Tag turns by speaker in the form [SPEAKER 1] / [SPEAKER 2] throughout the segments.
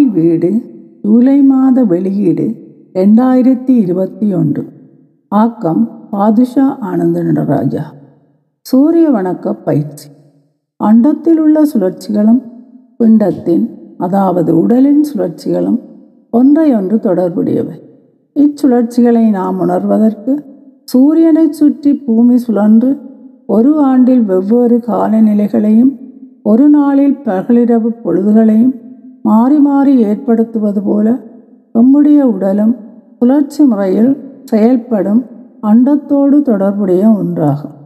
[SPEAKER 1] தாய் வீடு ஜூலை மாத வெளியீடு ரெண்டாயிரத்தி இருபத்தி ஒன்று ஆக்கம் பாதுஷா ஆனந்த நடராஜா சூரிய வணக்க பயிற்சி. அண்டத்தில் உள்ள சுழற்சிகளும் பிண்டத்தின் அதாவது உடலின் சுழற்சிகளும் ஒன்றையொன்று தொடர்புடையவை. இச்சுழற்சிகளை நாம் உணர்வதற்கு சூரியனை சுற்றி பூமி சுழன்று ஒரு ஆண்டில் வெவ்வேறு காலநிலைகளையும் ஒரு நாளில் பகலிரவு பொழுதுகளையும் மாறி மாறி ஏற்படுத்துவது போல நம்முடைய உடலும் சுழற்சி முறையில் செயல்படும் அண்டத்தோடு தொடர்புடைய ஒன்றாகும்.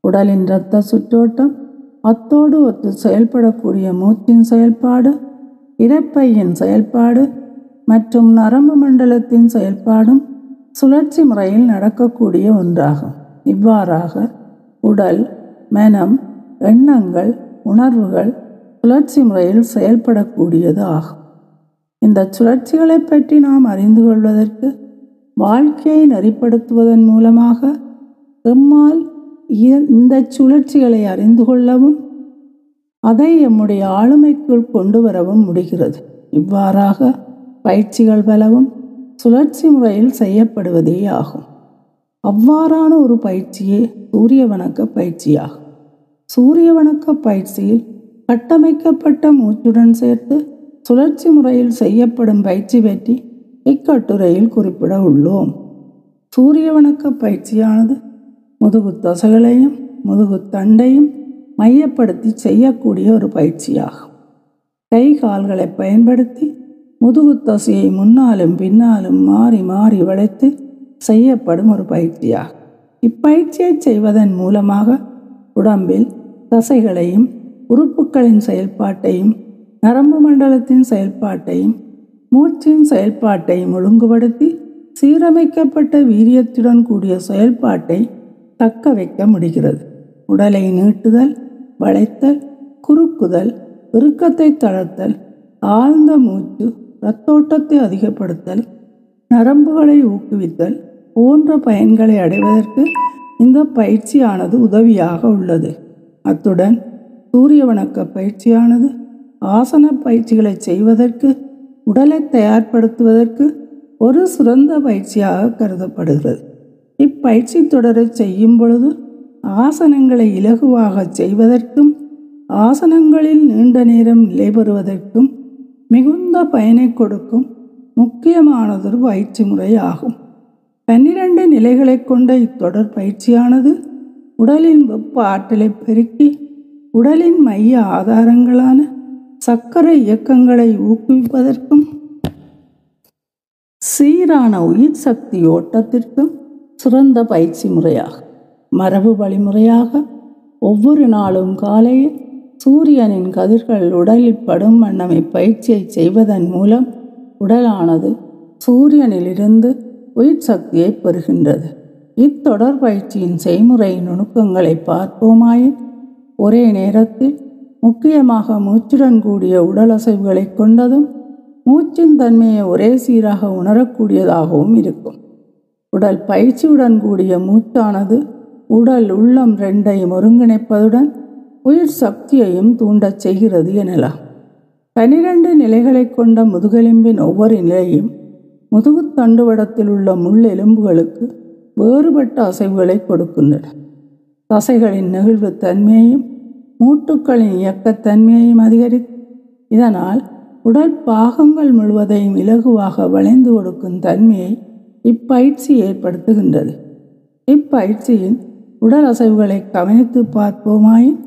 [SPEAKER 1] உடலின் இரத்த சுற்றோட்டம் அத்தோடு ஒத்து செயல்படக்கூடிய மூச்சின் செயல்பாடு இறப்பையின் செயல்பாடு மற்றும் நரம்பு மண்டலத்தின் செயல்பாடும் சுழற்சி முறையில் நடக்கக்கூடிய ஒன்றாகும். இவ்வாறாக உடல் மனம் எண்ணங்கள் உணர்வுகள் சுழற்சி முறையில் செயல்படக்கூடியது ஆகும். இந்த சுழற்சிகளை பற்றி நாம் அறிந்து கொள்வதற்கு வாழ்க்கையை நெறிப்படுத்துவதன் மூலமாக எம்மால் இந்த சுழற்சிகளை அறிந்து கொள்ளவும் அதை எம்முடைய ஆளுமைக்குள் கொண்டு வரவும் முடிகிறது. இவ்வாறாக பயிற்சிகள் பலவும் சுழற்சி முறையில் செய்யப்படுவதே ஆகும். அவ்வாறான ஒரு பயிற்சியே சூரிய வணக்க பயிற்சியாகும். சூரிய வணக்க பயிற்சியில் கட்டமைக்கப்பட்ட மூச்சுடன் சேர்த்து சுழற்சி முறையில் செய்யப்படும் பயிற்சி பற்றி இக்கட்டுரையில் குறிப்பிட உள்ளோம். சூரிய வணக்க பயிற்சியானது முதுகு தசைகளையும் முதுகு தண்டையும் மையப்படுத்தி செய்யக்கூடிய ஒரு பயிற்சியாகும். கை கால்களை பயன்படுத்தி முதுகு தசையை முன்னாலும் பின்னாலும் மாறி மாறி வளைத்து செய்யப்படும் ஒரு பயிற்சியாகும். இப்பயிற்சியை செய்வதன் மூலமாக உடம்பில் தசைகளையும் உறுப்புகளின் செயல்பாட்டையும் நரம்பு மண்டலத்தின் செயல்பாட்டையும் மூச்சின் செயல்பாட்டையும் ஒழுங்குபடுத்தி சீரமைக்கப்பட்ட வீரியத்துடன் கூடிய செயல்பாட்டை தக்க வைக்க முடிகிறது. உடலை நீட்டுதல் வளைத்தல் குறுக்குதல் இறுக்கத்தை தளர்த்தல் ஆழ்ந்த மூச்சு இரத்தோட்டத்தை அதிகப்படுத்தல் நரம்புகளை ஊக்குவித்தல் போன்ற பயன்களை அடைவதற்கு இந்த பயிற்சியானது உதவியாக உள்ளது. அத்துடன் சூரிய வணக்க பயிற்சியானது ஆசன பயிற்சிகளை செய்வதற்கு உடலை தயார்படுத்துவதற்கு ஒரு சிறந்த பயிற்சியாக கருதப்படுகிறது. இப்பயிற்சி தொடரை செய்யும் பொழுது ஆசனங்களை இலகுவாக செய்வதற்கும் ஆசனங்களில் நீண்ட நேரம் நிலை பெறுவதற்கும் மிகுந்த பயனை கொடுக்கும் முக்கியமானதொரு பயிற்சி முறை ஆகும் பன்னிரண்டு நிலைகளை கொண்ட இத்தொடர் பயிற்சியானது உடலின் வெப்ப ஆற்றலை பெருக்கி உடலின் மைய ஆதாரங்களான சர்க்கரை இயக்கங்களை ஊக்குவிப்பதற்கும் சீரான உயிர் சக்தி ஓட்டத்திற்கும் சிறந்த பயிற்சி முறையாகும் மரபு வழிமுறையாக ஒவ்வொரு நாளும் காலையில் சூரியனின் கதிர்கள் உடலில் படும் வண்ணமை பயிற்சியை செய்வதன் மூலம் உடலானது சூரியனிலிருந்து உயிர் சக்தியை பெறுகின்றது. இத்தொடர் பயிற்சியின் செய்முறையின் நுணுக்கங்களை பார்ப்போமாயின் ஒரே நேரத்தில் முக்கியமாக மூச்சுடன் கூடிய உடல் அசைவுகளை கொண்டதும் மூச்சின் தன்மையை ஒரே சீராக உணரக்கூடியதாகவும் இருக்கும். உடல் பயிற்சியுடன் கூடிய மூச்சானது உடல் உள்ளம் ரெண்டையும் ஒருங்கிணைப்பதுடன் உயிர் சக்தியையும் தூண்டச் செய்கிறது எனலாம். பனிரெண்டு நிலைகளை கொண்ட முதுகெலும்பின் ஒவ்வொரு நிலையும் முதுகுத்தண்டுவடத்தில் உள்ள முள் எலும்புகளுக்கு வேறுபட்ட அசைவுகளை கொடுக்கின்றன. தசைகளின் நெகிழ்வு தன்மையையும் மூட்டுக்களின் இயக்கத்தன்மையையும் அதிகரித்து இதனால் உடல் பாகங்கள் முழுவதையும் இலகுவாக வளைந்து கொடுக்கும் தன்மையை இப்பயிற்சி ஏற்படுத்துகின்றது. இப்பயிற்சியின் உடல் அசைவுகளை கவனித்து பார்ப்போமாயின்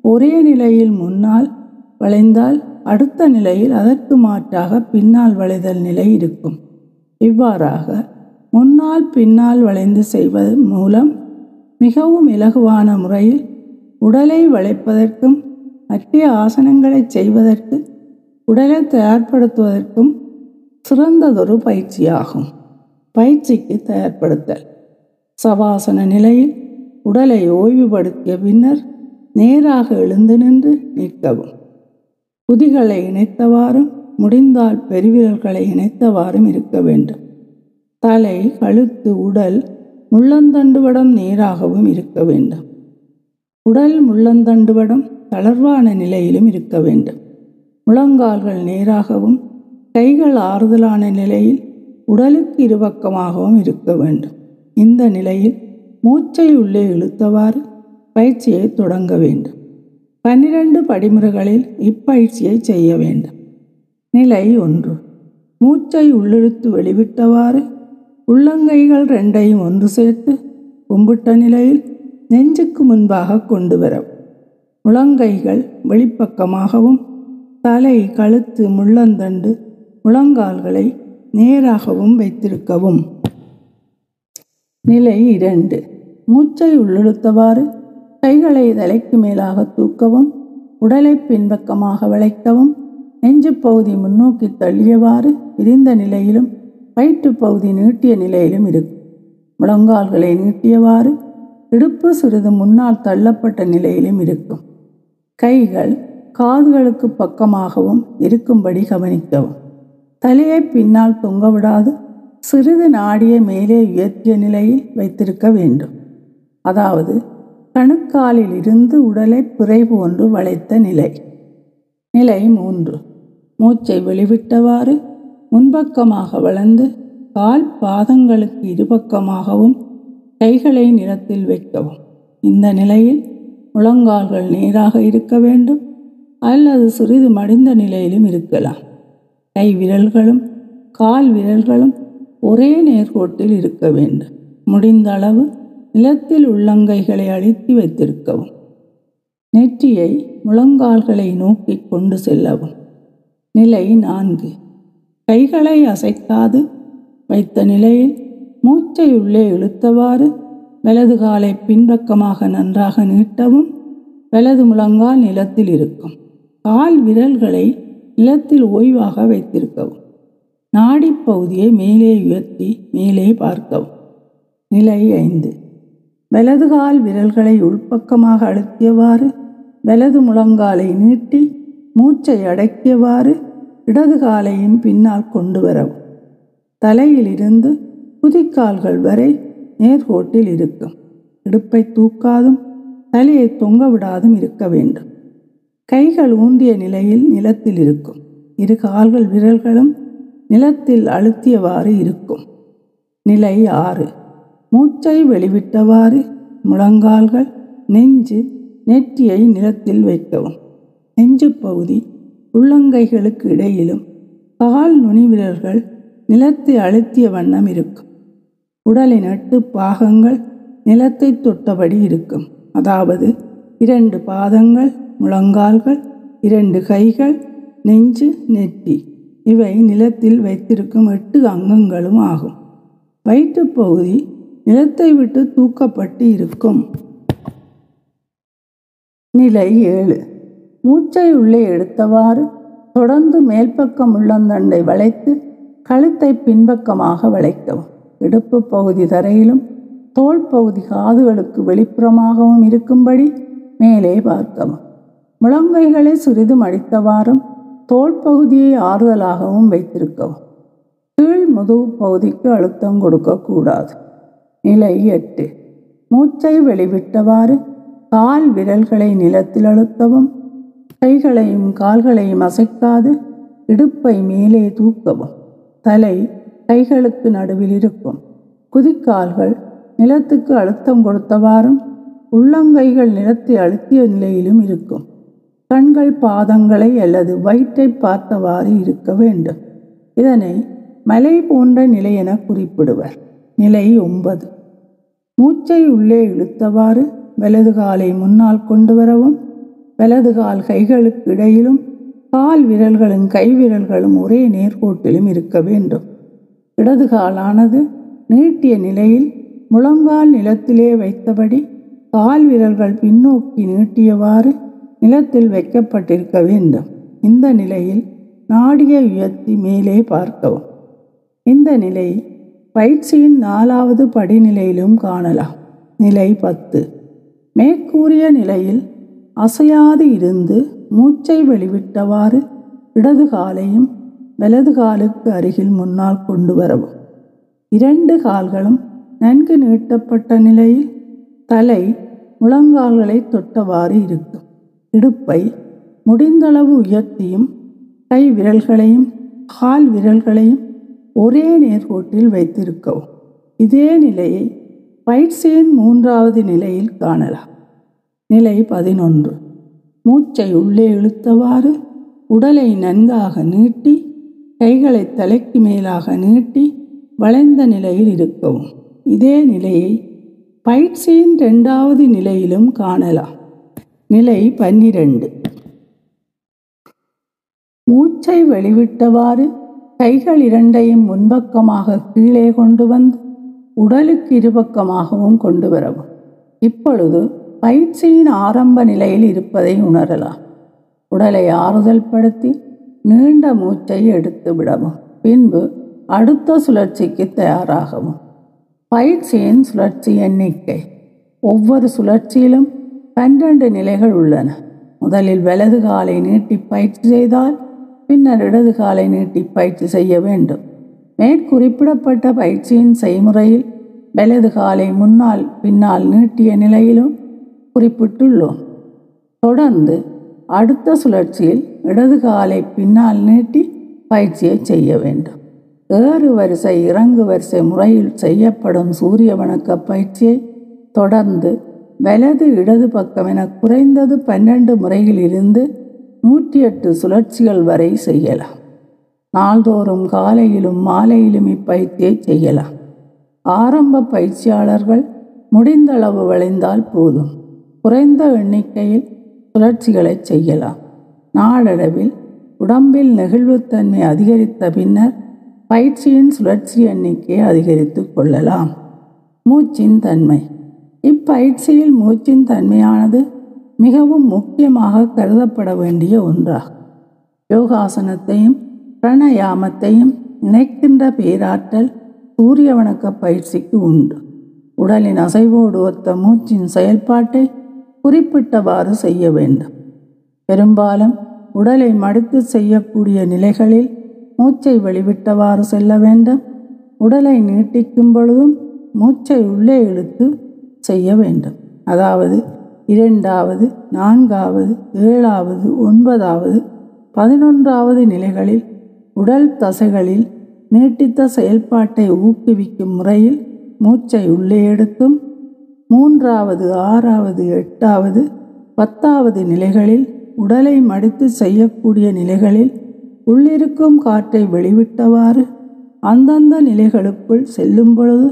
[SPEAKER 1] ஒரே நிலையில் முன்னால் வளைந்தால் அடுத்த நிலையில் அதற்கு மாற்றாக பின்னால் வளைதல் நிலை இருக்கும். இவ்வாறாக முன்னால் பின்னால் வளைந்து செய்வதன் மூலம் மிகவும் இலகுவான முறையில் உடலை வளைப்பதற்கும் மற்ற ஆசனங்களை செய்வதற்கு உடலை தயார்படுத்துவதற்கும் சிறந்ததொரு பயிற்சியாகும். பயிற்சிக்கு தயார்படுத்தல். சவாசன நிலையில் உடலை ஓய்வுபடுத்திய பின்னர் நேராக எழுந்து நின்று நிற்கவும். குதிகளை இணைத்தவாறும் முடிந்தால் பெருவிரல்களை இணைத்தவாறும் இருக்க வேண்டும். தலை கழுத்து உடல் முள்ளந்தண்டுவடம் நேராகவும் இருக்க வேண்டும். உடல் முள்ளந்தண்டுவடம் தளர்வான நிலையிலும் இருக்க வேண்டும். முழங்கால்கள் நேராகவும் கைகள் ஆறுதலான நிலையில் உடலுக்கு இருபக்கமாகவும் இருக்க வேண்டும். இந்த நிலையில் மூச்சை உள்ளே இழுத்தவாறு பயிற்சியை தொடங்க வேண்டும். பன்னிரண்டு படிமுறைகளில் இப்பயிற்சியை செய்ய வேண்டும். நிலை ஒன்று. மூச்சை உள்ளிழுத்து வெளிவிட்டவாறு உள்ளங்கைகள் ரெண்டையும் ஒன்று சேர்த்து கும்பிட்ட நிலையில் நெஞ்சுக்கு முன்பாக கொண்டு வரும் முழங்கைகள் வெளிப்பக்கமாகவும் தலை கழுத்து முள்ளந்தண்டு முழங்கால்களை நேராகவும் வைத்திருக்கவும். நிலை இரண்டு. மூச்சை உள்ளிழுத்தவாறு கைகளை தலைக்கு மேலாக தூக்கவும் உடலை பின்பக்கமாக வளைக்கவும் நெஞ்சு பகுதி முன்னோக்கி தள்ளியவாறு விரிந்த நிலையிலும் வயிற்று பகுதி நீட்டிய நிலையிலும் இருக்கும் முழங்கால்களை நீட்டியவாறு இடுப்பு சிறிது முன்னால் தள்ளப்பட்ட நிலையிலும் இருக்கும். கைகள் காதுகளுக்கு பக்கமாகவும் இருக்கும்படி கவனிக்கவும். தலையை பின்னால் தொங்கவிடாது சிறிது நாடியை மேலே உயர்த்திய நிலையில் வைத்திருக்க வேண்டும். அதாவது கணுக்காலில் இருந்து உடலை பிறை போன்று வளைத்த நிலை. நிலை மூன்று. மூச்சை வெளிவிட்டவாறு முன்பக்கமாக வளர்ந்து கால் பாதங்களுக்கு இருபக்கமாகவும் கைகளை நிலத்தில் வைக்கவும். இந்த நிலையில் முழங்கால்கள் நேராக இருக்க வேண்டும். அல்லது சிறிது மடிந்த நிலையிலும் இருக்கலாம். கை விரல்களும் கால் விரல்களும் ஒரே நேர்கோட்டில் இருக்க வேண்டும். முடிந்த அளவு நிலத்தில் உள்ளங்கைகளை அழித்து வைத்திருக்கவும். நெற்றியை முழங்கால்களை நோக்கி கொண்டு செல்லவும். நிலை நான்கு. கைகளை அசைக்காது. வைத்த நிலையில் மூச்சை உள்ளே இழுத்தவாறு வலது காலை பின்பக்கமாக நன்றாக நீட்டவும் வலது முழங்கால் நிலத்தில் இருக்கும். கால் விரல்களை நிலத்தில் ஓய்வாக வைத்திருக்கவும். நாடி பகுதியை மேலே உயர்த்தி மேலே பார்க்கவும். நிலை ஐந்து. வலது கால் விரல்களை உள்பக்கமாக அழுத்தியவாறு வலது முழங்காலை நீட்டி மூச்சை அடக்கியவாறு இடது காலையும் பின்னால் கொண்டு வரவும். தலையிலிருந்து குதிக்கால்கள் வரை நேர்கோட்டில் இருக்கும். இடுப்பை தூக்காதும் தலையை தொங்க விடாதும் இருக்க வேண்டும். கைகள் ஊன்றிய நிலையில் நிலத்தில் இருக்கும். இரு கால்கள் விரல்களும் நிலத்தில் அழுத்தியவாறு இருக்கும். நிலை ஆறு. மூச்சை வெளிவிட்டவாறு முழங்கால்கள் நெஞ்சு நெற்றியை நிலத்தில் வைக்கவும். நெஞ்சு பகுதி உள்ளங்கைகளுக்கு இடையிலும் கால் நுனிவிரல்கள் நிலத்தை அழுத்திய வண்ணம் இருக்கும். உடலின் எட்டு பாகங்கள் நிலத்தை தொட்டபடி இருக்கும். அதாவது இரண்டு பாதங்கள் முழங்கால்கள் இரண்டு கைகள் நெஞ்சு நெற்றி. இவை நிலத்தில் வைத்திருக்கும் எட்டு அங்கங்களும் ஆகும். வயிற்றுப் பகுதி நிலத்தை விட்டு தூக்கப்பட்டு இருக்கும். நிலை ஏழு. மூச்சை உள்ளே எடுத்தவாறு தொடர்ந்து மேல்பக்கம் உள்ளந்தண்டை வளைத்து கழுத்தை பின்பக்கமாக வளைக்கவும். இடுப்பு பகுதி தரையிலும் தோல் பகுதி காதுகளுக்கு வெளிப்புறமாகவும் இருக்கும்படி மேலே பார்க்கவும். முழங்கைகளை சிறிது மடித்தவாறும் தோல் பகுதியை ஆறுதலாகவும் வைத்திருக்கவும். கீழ் முதுகு பகுதிக்கு அழுத்தம் கொடுக்கக்கூடாது. நிலை எட்டு. மூச்சை வெளிவிட்டவாறு கால் விரல்களை நிலத்தில் அழுத்தவும். கைகளையும் கால்களையும் அசைக்காது இடுப்பை மேலே தூக்கவும். தலை கைகளுக்கு நடுவில் இருக்கும். குதிக்கால்கள் நிலத்துக்கு அழுத்தம் கொடுத்தவாறும் உள்ளங்கைகள் நிலத்தை அழுத்திய நிலையிலும் இருக்கும். கண்கள் பாதங்களை அல்லது வயிற்றை பார்த்தவாறு இருக்க வேண்டும். இதனை மலை போன்ற நிலை என குறிப்பிடுவர். நிலை ஒன்பது. மூச்சை உள்ளே இழுத்தவாறு வலது காலை முன்னால் கொண்டு வரவும் வலது கால் கைகளுக்கு இடையிலும் கால் விரல்களும் கை விரல்களும் ஒரே நேர்கோட்டிலும் இருக்க வேண்டும். இடது காலானது நீட்டிய நிலையில் முழங்கால் நிலத்திலே வைத்தபடி கால் விரல்கள் பின்னோக்கி நீட்டியவாறு நிலத்தில் வைக்கப்பட்டிருக்க வேண்டும். இந்த நிலையில் நாடியை உயர்த்தி மேலே பார்க்கவும். இந்த நிலை பயிற்சியின் நாலாவது படிநிலையிலும் காணலாம். நிலை பத்து. மேற்கூறிய நிலையில் அசையாது இருந்து மூச்சை வெளிவிட்டவாறு இடது காலையும் வலது காலுக்கு அருகில் முன்னால் கொண்டு வரவும். இரண்டு கால்களும் நன்கு நீட்டப்பட்ட நிலையில் தலை முழங்கால்களை தொட்டவாறு இருக்கும். இடுப்பை முடிந்தளவு உயர்த்தியும் கை விரல்களையும் கால் விரல்களையும் ஒரே நேர்கோட்டில் வைத்திருக்கவும். இதே நிலையை பயிற்சியின் மூன்றாவது நிலையில் காணலாம். நிலை பதினொன்று. மூச்சை உள்ளே இழுத்தவாறு உடலை நன்காக நீட்டி கைகளை தலைக்கு மேலாக நீட்டி வளைந்த நிலையில் இருக்கவும். இதே நிலையை பயிற்சியின் இரண்டாவது நிலையிலும் காணலாம். நிலை பன்னிரண்டு. மூச்சை வெளிவிட்டவாறு கைகள் இரண்டையும் முன்பக்கமாக கீழே கொண்டு வந்து உடலுக்கு இருபக்கமாகவும் கொண்டு வரவும். இப்பொழுது பயிற்சியின் ஆரம்ப நிலையில் இருப்பதை உணரலாம். உடலை ஆறுதல் படுத்தி நீண்ட மூச்சை எடுத்து விடவும் பின்பு அடுத்த சுழற்சிக்கு தயாராகவும். பயிற்சியின் சுழற்சி எண்ணிக்கை. ஒவ்வொரு சுழற்சியிலும் பன்னிரண்டு நிலைகள் உள்ளன. முதலில் வலது காலை நீட்டி பயிற்சி செய்தால் பின்னர் இடது காலை நீட்டி பயிற்சி செய்ய வேண்டும். மேற்குறிப்பிடப்பட்ட பயிற்சியின் செய்முறையில் வலது காலை முன்னால் பின்னால் நீட்டிய நிலையிலும் குறிப்பிட்டுள்ளோம். தொடர்ந்து அடுத்த சுழற்சியில் இடது காலை பின்னால் நீட்டி பயிற்சியை செய்ய வேண்டும். ஏறு வரிசை இறங்கு வரிசை முறையில் செய்யப்படும் சூரிய வணக்க பயிற்சியை தொடர்ந்து வலது இடது பக்கம் என குறைந்தது பன்னெண்டு முறையிலிருந்து நூற்றி எட்டு சுழற்சிகள் வரை செய்யலாம். நாள்தோறும் காலையிலும் மாலையிலும் இப்பயிற்சியை செய்யலாம். ஆரம்ப பயிற்சியாளர்கள் முடிந்தளவு விளைந்தால் போதும். குறைந்த எண்ணிக்கையில் சுழற்சிகளை செய்யலாம். நாளடைவில் உடம்பில் நெகிழ்வுத்தன்மை அதிகரித்த பின்னர் பயிற்சியின் சுழற்சி எண்ணிக்கையை அதிகரித்து கொள்ளலாம். மூச்சின் தன்மை. இப்பயிற்சியில் மூச்சின் தன்மையானது மிகவும் முக்கியமாக கருதப்பட வேண்டிய ஒன்றாகும். யோகாசனத்தையும் பிரணயாமத்தையும் இணைக்கின்ற பேராற்றல் சூரிய வணக்க பயிற்சிக்கு உண்டு. உடலின் அசைவோடு ஒத்த மூச்சின் செயல்பாட்டை குறிப்பிட்டவாறு செய்ய வேண்டும். பெரும்பாலும் உடலை மடித்து செய்யக்கூடிய நிலைகளில் மூச்சை வெளிவிட்டவாறு செல்ல வேண்டும். உடலை நீட்டிக்கும் பொழுதும் மூச்சை உள்ளே இழுத்து செய்ய வேண்டும். அதாவது இரண்டாவது நான்காவது ஏழாவது ஒன்பதாவது பதினொன்றாவது நிலைகளில் உடல் தசைகளில் நீட்டித்த செயல்பாட்டை ஊக்குவிக்கும் முறையில் மூச்சை உள்ளே எடுத்தும் மூன்றாவது ஆறாவது எட்டாவது பத்தாவது நிலைகளில் உடலை மடித்து செய்யக்கூடிய நிலைகளில் உள்ளிருக்கும் காற்றை வெளிவிட்டவாறு அந்தந்த நிலைகளுக்குள் செல்லும் பொழுது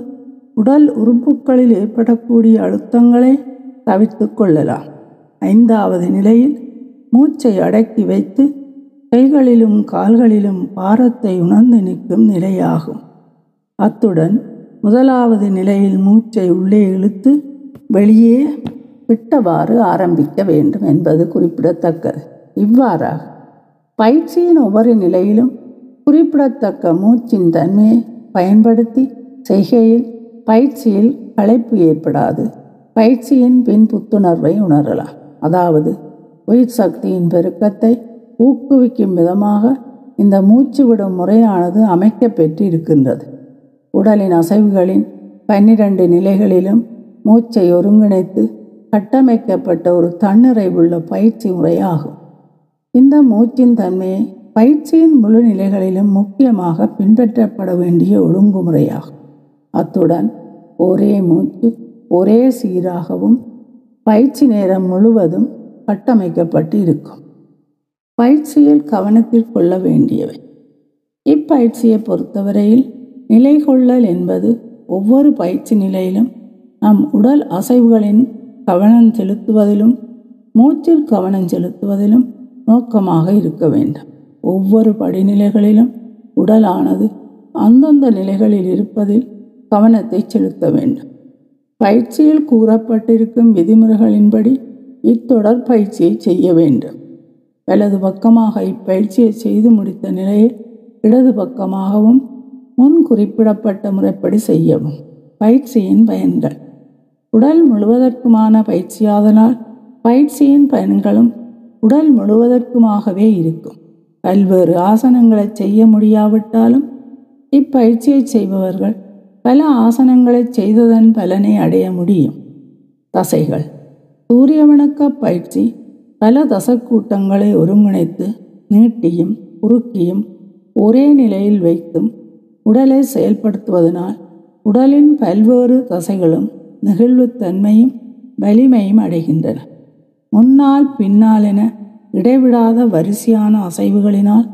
[SPEAKER 1] உடல் உறுப்புகளில் ஏற்படக்கூடிய அழுத்தங்களை தவிர்த்து கொள்ளலாம். ஐந்தாவது நிலையில் மூச்சை அடக்கி வைத்து கைகளிலும் கால்களிலும் பாரத்தை உணர்ந்து நிற்கும் நிலையாகும். அத்துடன் முதலாவது நிலையில் மூச்சை உள்ளே இழுத்து வெளியே விட்டவாறு ஆரம்பிக்க வேண்டும் என்பது குறிப்பிடத்தக்கது. இவ்வாறாக பயிற்சியின் ஒவ்வொரு நிலையிலும் குறிப்பிடத்தக்க மூச்சின் தன்மையை பயன்படுத்தி செய்கையில் பயிற்சியில் களைப்பு ஏற்படாது. பயிற்சியின் பின் புத்துணர்வை உணரலாம். அதாவது உயிர் சக்தியின் பெருக்கத்தை ஊக்குவிக்கும் விதமாக இந்த மூச்சு விடும் முறையானது அமைக்கப்பெற்று இருக்கின்றது உடலின் அசைவுகளின் பன்னிரண்டு நிலைகளிலும் மூச்சை ஒருங்கிணைத்து கட்டமைக்கப்பட்ட ஒரு தன்னிறைவுள்ள பயிற்சி முறையாகும். இந்த மூச்சின் தன்மையை பயிற்சியின் முழு நிலைகளிலும் முக்கியமாக பின்பற்றப்பட வேண்டிய ஒழுங்குமுறையாகும். அத்துடன் ஒரே மூச்சு ஒரே சீராகவும் பயிற்சி நேரம் முழுவதும் கட்டமைக்கப்பட்டு இருக்கும். பயிற்சியில் கவனத்தில் கொள்ள வேண்டியவை. இப்பயிற்சியை பொறுத்தவரையில் நிலை கொள்ளல் என்பது ஒவ்வொரு பயிற்சி நிலையிலும் நம் உடல் அசைவுகளின் கவனம் செலுத்துவதிலும் மூச்சில் கவனம் செலுத்துவதிலும் நோக்கமாக இருக்க வேண்டும். ஒவ்வொரு படிநிலைகளிலும் உடலானது அந்தந்த நிலைகளில் இருப்பதில் கவனத்தை செலுத்த வேண்டும். பயிற்சியில் கூறப்பட்டிருக்கும் விதிமுறைகளின்படி இத்தொடர் பயிற்சியை செய்ய வேண்டும். வலது பக்கமாக இப்பயிற்சியை செய்து முடித்த நிலையில் இடது பக்கமாகவும் முன் குறிப்பிடப்பட்ட முறைப்படி செய்யவும். பயிற்சியின் பயன்கள். உடல் முழுவதற்குமான பயிற்சியாதனால் பயிற்சியின் பயன்களும் உடல் முழுவதற்குமாகவே இருக்கும். பல்வேறு ஆசனங்களை செய்ய முடியாவிட்டாலும் இப்பயிற்சியை செய்பவர்கள் பல ஆசனங்களை செய்ததன் பலனை அடைய முடியும். தசைகள். சூரிய வணக்க பயிற்சி பல தசக்கூட்டங்களை ஒருங்கிணைத்து நீட்டியும் குறுக்கியும் ஒரே நிலையில் வைத்தும் உடலை செயல்படுத்துவதனால் உடலின் பல்வேறு தசைகளும் நெகிழ்வுத்தன்மையும் வலிமையும் அடைகின்றன. முன்னால் பின்னால் என இடைவிடாத வரிசையான அசைவுகளினால்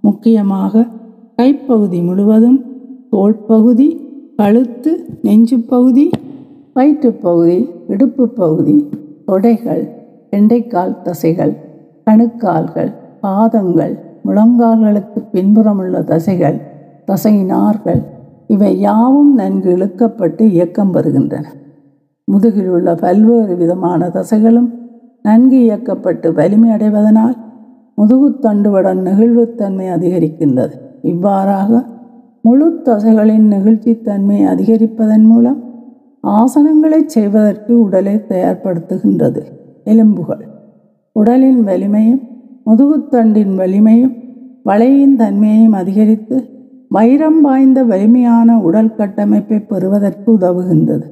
[SPEAKER 1] முக்கியமாக கைப்பகுதி முழுவதும் தோள்பகுதி கழுத்து நெஞ்சு பகுதி வயிற்றுப்பகுதி இடுப்பு பகுதி தொடைகள் வெண்டைக்கால் தசைகள் கணுக்கால்கள் பாதங்கள் முழங்கால்களுக்கு பின்புறமுள்ள தசைகள் தசையினார்கள். இவை யாவும் நன்கு இழுக்கப்பட்டு இயக்கம் பெறுகின்றன. முதுகில் உள்ள பல்வேறு விதமான தசைகளும் நன்கு இயக்கப்பட்டு வலிமை அடைவதனால் முதுகுத்தண்டுவுடன் நெகிழ்வுத்தன்மை அதிகரிக்கின்றது. இவ்வாறாக முழு தசைகளின் நெகிழ்ச்சித்தன்மை அதிகரிப்பதன் மூலம் ஆசனங்களை செய்வதற்கு உடலை தயார்படுத்துகின்றது. எலும்புகள். உடலின் வலிமையும் முதுகுத்தண்டின் வலிமையும் வளையின் தன்மையையும் அதிகரித்து வைரம் வாய்ந்த வலிமையான உடல் கட்டமைப்பை பெறுவதற்கு உதவுகின்றது.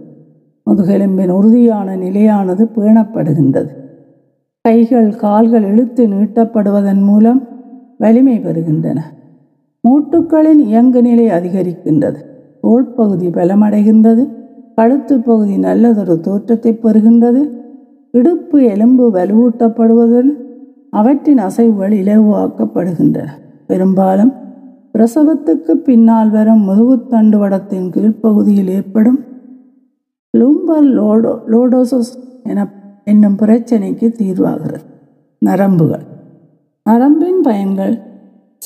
[SPEAKER 1] முதுகெலும்பின் உறுதியான நிலையானது பேணப்படுகின்றது. கைகள் கால்கள் இழுத்து நீட்டப்படுவதன் மூலம் வலிமை பெறுகின்றன. மூட்டுக்களின் இயங்கு நிலை அதிகரிக்கின்றது. தோள்பகுதி பலமடைகின்றது. கழுத்து பகுதி நல்லதொரு தோற்றத்தை பெறுகின்றது. இடுப்பு எலும்பு வலுவூட்டப்படுவதுடன் அவற்றின் அசைவுகள் இலகுவாக்கப்படுகின்றன. பெரும்பாலும் பிரசவத்துக்கு பின்னால் வரும் முதுகுத்தண்டு வடத்தின் கீழ்ப்பகுதியில் ஏற்படும் லும்பர் லோடோ லோடோசஸ் என என்னும் பிரச்சனைக்கு தீர்வாகிறது. நரம்புகள். நரம்பின் பயன்கள்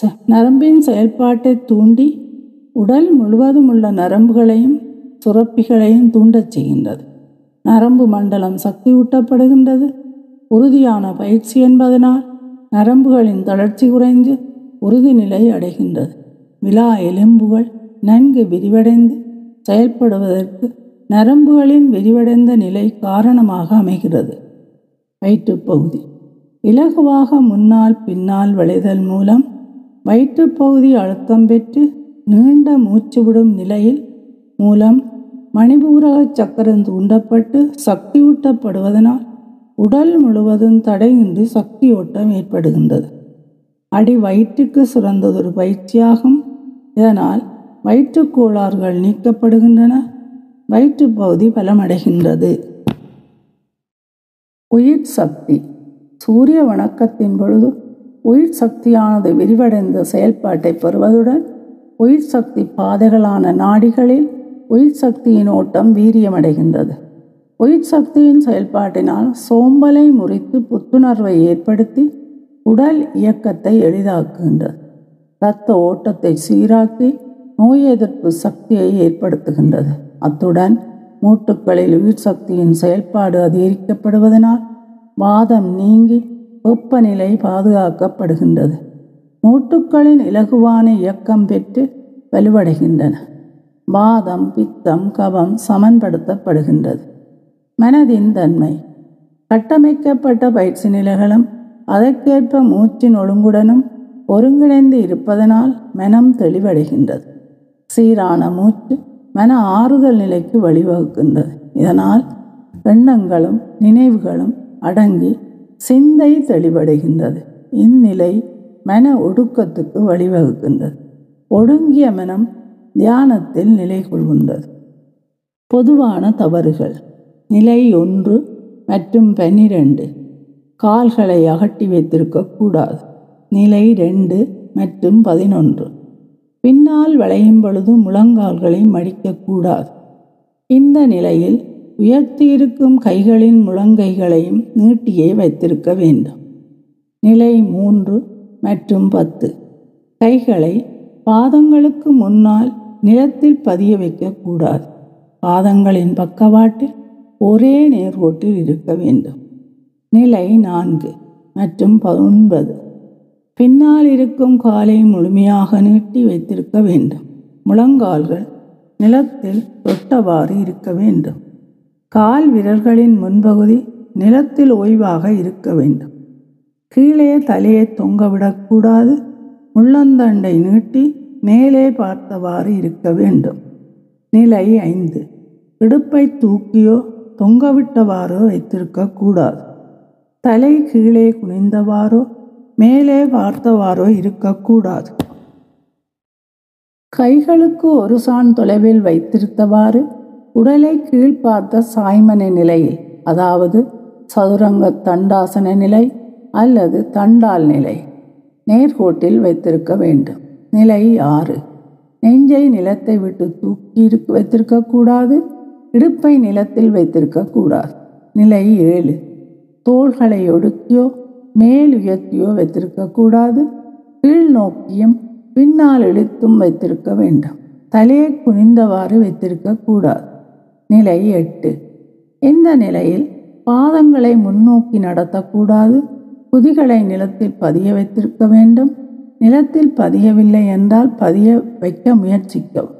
[SPEAKER 1] ச- நரம்பின் செயல்பாட்டை தூண்டி உடல் முழுவதும் உள்ள நரம்புகளையும் சுரப்பிகளையும் தூண்டச் செய்கின்றது. நரம்பு மண்டலம் சக்தியூட்டப்படுகின்றது. உறுதியான பயிற்சி என்பதனால் நரம்புகளின் தளர்ச்சி குறைந்து உறுதிநிலை அடைகின்றது. விலா எலும்புகள் நன்கு விரிவடைந்து செயல்படுவதற்கு நரம்புகளின் விரிவடைந்த நிலை காரணமாக அமைகிறது. வயிற்றுப்பகுதி. இலகுவாக முன்னால் பின்னால் வளைதல் மூலம் வயிற்றுப்பகுதி அழுத்தம் பெற்று நீண்ட மூச்சு விடும் நிலையில் மூலம் மணிபூரக சக்கரம் தூண்டப்பட்டு சக்தியூட்டப்படுவதனால் உடல் முழுவதும் தடையின்றி சக்தியோட்டம் ஏற்படுகின்றது. அடி வயிற்றுக்கு சிறந்ததொரு பயிற்சியாகும். இதனால் வயிற்றுக் கோளாறுகள் நீக்கப்படுகின்றன. வயிற்றுப் பகுதி பலமடைகின்றது. உயிர் சக்தி. சூரிய வணக்கத்தின் பொழுது உயிர் சக்தியானது விரிவடைந்த செயல்பாட்டை பெறுவதுடன் உயிர் சக்தி பாதைகளான நாடிகளில் உயிர் சக்தியின் ஓட்டம் வீரியமடைகின்றது. உயிர் சக்தியின் செயல்பாட்டினால் சோம்பலை முறித்து புத்துணர்வை ஏற்படுத்தி உடல் இயக்கத்தை எளிதாக்குகின்றது. இரத்த ஓட்டத்தை சீராக்கி நோய் எதிர்ப்பு சக்தியை ஏற்படுத்துகின்றது. அத்துடன் மூட்டுக்களில் உயிர் சக்தியின் செயல்பாடு அதிகரிக்கப்படுவதனால் வாதம் நீங்கி வெப்பநிலை பாதுகாக்கப்படுகின்றது. மூட்டுக்களின் இலகுவான இயக்கம் பெற்று வலுவடைகின்றன. வாதம் பித்தம் கபம் சமன்படுத்தப்படுகின்றது. மனதின் தன்மை. கட்டமைக்கப்பட்ட பயிற்சி நிலைகளும் அதற்கேற்ப மூச்சின் ஒழுங்குடனும் ஒருங்கிணைந்து இருப்பதனால் மனம் தெளிவடைகின்றது. சீரான மூச்சு மன ஆறுதல் நிலைக்கு வழிவகுக்கின்றது. இதனால் எண்ணங்களும் நினைவுகளும் அடங்கி சிந்தை தெளிவடைகின்றது. இந்நிலை மன ஒடுக்கத்துக்கு வழிவகுக்கின்றது. ஒடுங்கிய மனம் தியானத்தில் நிலை கொள்கின்றது. பொதுவான தவறுகள். நிலை ஒன்று மற்றும் பன்னிரண்டு. கால்களை அகட்டி வைத்திருக்கக்கூடாது. நிலை ரெண்டு மற்றும் பதினொன்று. பின்னால் வளையும் பொழுது முழங்கால்களை மடிக்கக்கூடாது. இந்த நிலையில் உயர்த்தியிருக்கும் கைகளின் முழங்கைகளையும் நீட்டியே வைத்திருக்க வேண்டும். நிலை மூன்று மற்றும் பத்து. கைகளை பாதங்களுக்கு முன்னால் நிலத்தில் பதிய வைக்கக்கூடாது. பாதங்களின் பக்கவாட்டில் ஒரே நேர்கோட்டில் இருக்க வேண்டும். நிலை நான்கு மற்றும் ஒன்பது பின்னால் இருக்கும் காலை முழுமையாக நீட்டி வைத்திருக்க வேண்டும். முழங்கால்கள் நிலத்தில் தொட்டவாறு இருக்க வேண்டும். கால் விரல்களின் முன்பகுதி நிலத்தில் ஓய்வாக இருக்க வேண்டும். கீழே தலையை தொங்கவிடக்கூடாது முள்ளந்தண்டை நீட்டி மேலே பார்த்தவாறு இருக்க வேண்டும். நிலை ஐந்து. இடுப்பை தூக்கியோ தொங்கவிட்டவாறோ வைத்திருக்கக்கூடாது. தலை கீழே குனிந்தவாறோ மேலே பார்த்தவாறோ இருக்கக்கூடாது. கைகளுக்கு ஒரு சான் தொலைவில் வைத்திருத்தவாறு உடலை கீழ்பார்த்த சாய்மன நிலையில் அதாவது சதுரங்க தண்டாசன நிலை அல்லது தண்டால் நிலை நேர்கோட்டில் வைத்திருக்க வேண்டும். நிலை ஆறு. நெஞ்சை நிலத்தை விட்டு தூக்கி இருக்க வைத்திருக்கக்கூடாது இடுப்பை நிலத்தில் வைத்திருக்கக்கூடாது. நிலை ஏழு. தோள்களை ஒடுக்கியோ மேல் உயர்த்தியோ வைத்திருக்கக்கூடாது. கீழ் நோக்கியும் பின்னால் இழுத்தும் வைத்திருக்க வேண்டும். தலையை குனிந்தவாறு வைத்திருக்கக்கூடாது. நிலை எட்டு. இந்த நிலையில் பாதங்களை முன்னோக்கி நடத்தக்கூடாது. குதிகளை நிலத்தில் பதிய வைத்திருக்க வேண்டும். நிலத்தில் பதியவில்லை என்றால் பதிய வைக்க முயற்சிக்கவும்.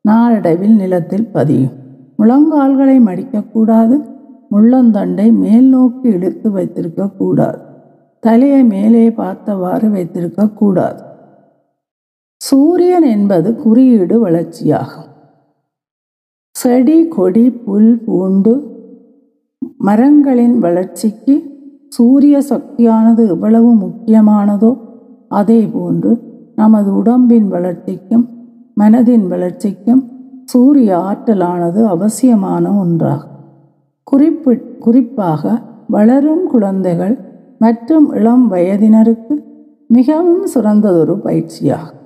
[SPEAKER 1] நாளடைவில் நிலத்தில் பதியும். முழங்கால்களை மடிக்கக்கூடாது. முள்ளந்தண்டை மேல் நோக்கி இழுத்து வைத்திருக்கக்கூடாது தலையை மேலே பார்த்தவாறு வைத்திருக்கக்கூடாது சூரியன் என்பது குறியீடு வளர்ச்சியாகும். செடி கொடி புல் பூண்டு மரங்களின் வளர்ச்சிக்கு சூரிய சக்தியானது எவ்வளவு முக்கியமானதோ அதே போன்று நமது உடம்பின் வளர்ச்சிக்கும் மனதின் வளர்ச்சிக்கும் சூரிய ஆற்றலானது அவசியமான ஒன்றாகும். குறிப்பு குறிப்பாக வளரும் குழந்தைகள் மற்றும் இளம் வயதினருக்கு மிகவும் சிறந்ததொரு பயிற்சியாகும்.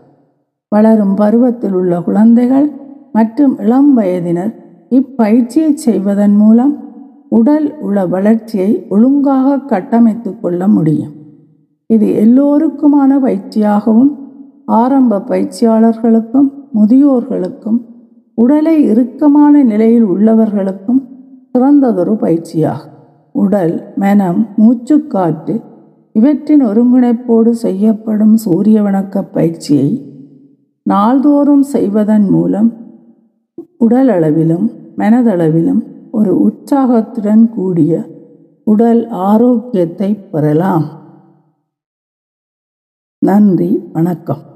[SPEAKER 1] வளரும் பருவத்தில் உள்ள குழந்தைகள் மற்றும் இளம் வயதினர் இப்பயிற்சியை செய்வதன் மூலம் உடல் உள்ள வளர்ச்சியை ஒழுங்காக கட்டமைத்து கொள்ள முடியும். இது எல்லோருக்குமான பயிற்சியாகவும் ஆரம்ப பயிற்சியாளர்களுக்கும் முதியோர்களுக்கும் உடலை இறுக்கமான நிலையில் உள்ளவர்களுக்கும் சிறந்ததொரு பயிற்சியாகும். உடல் மனம் மூச்சுக்காற்று இவற்றின் ஒருங்கிணைப்போடு செய்யப்படும் சூரிய வணக்க பயிற்சியை நாள்தோறும் செய்வதன் மூலம் உடல் அளவிலும் மனதளவிலும் ஒரு உற்சாகத்துடன் கூடிய உடல் ஆரோக்கியத்தை பெறலாம். நன்றி வணக்கம்.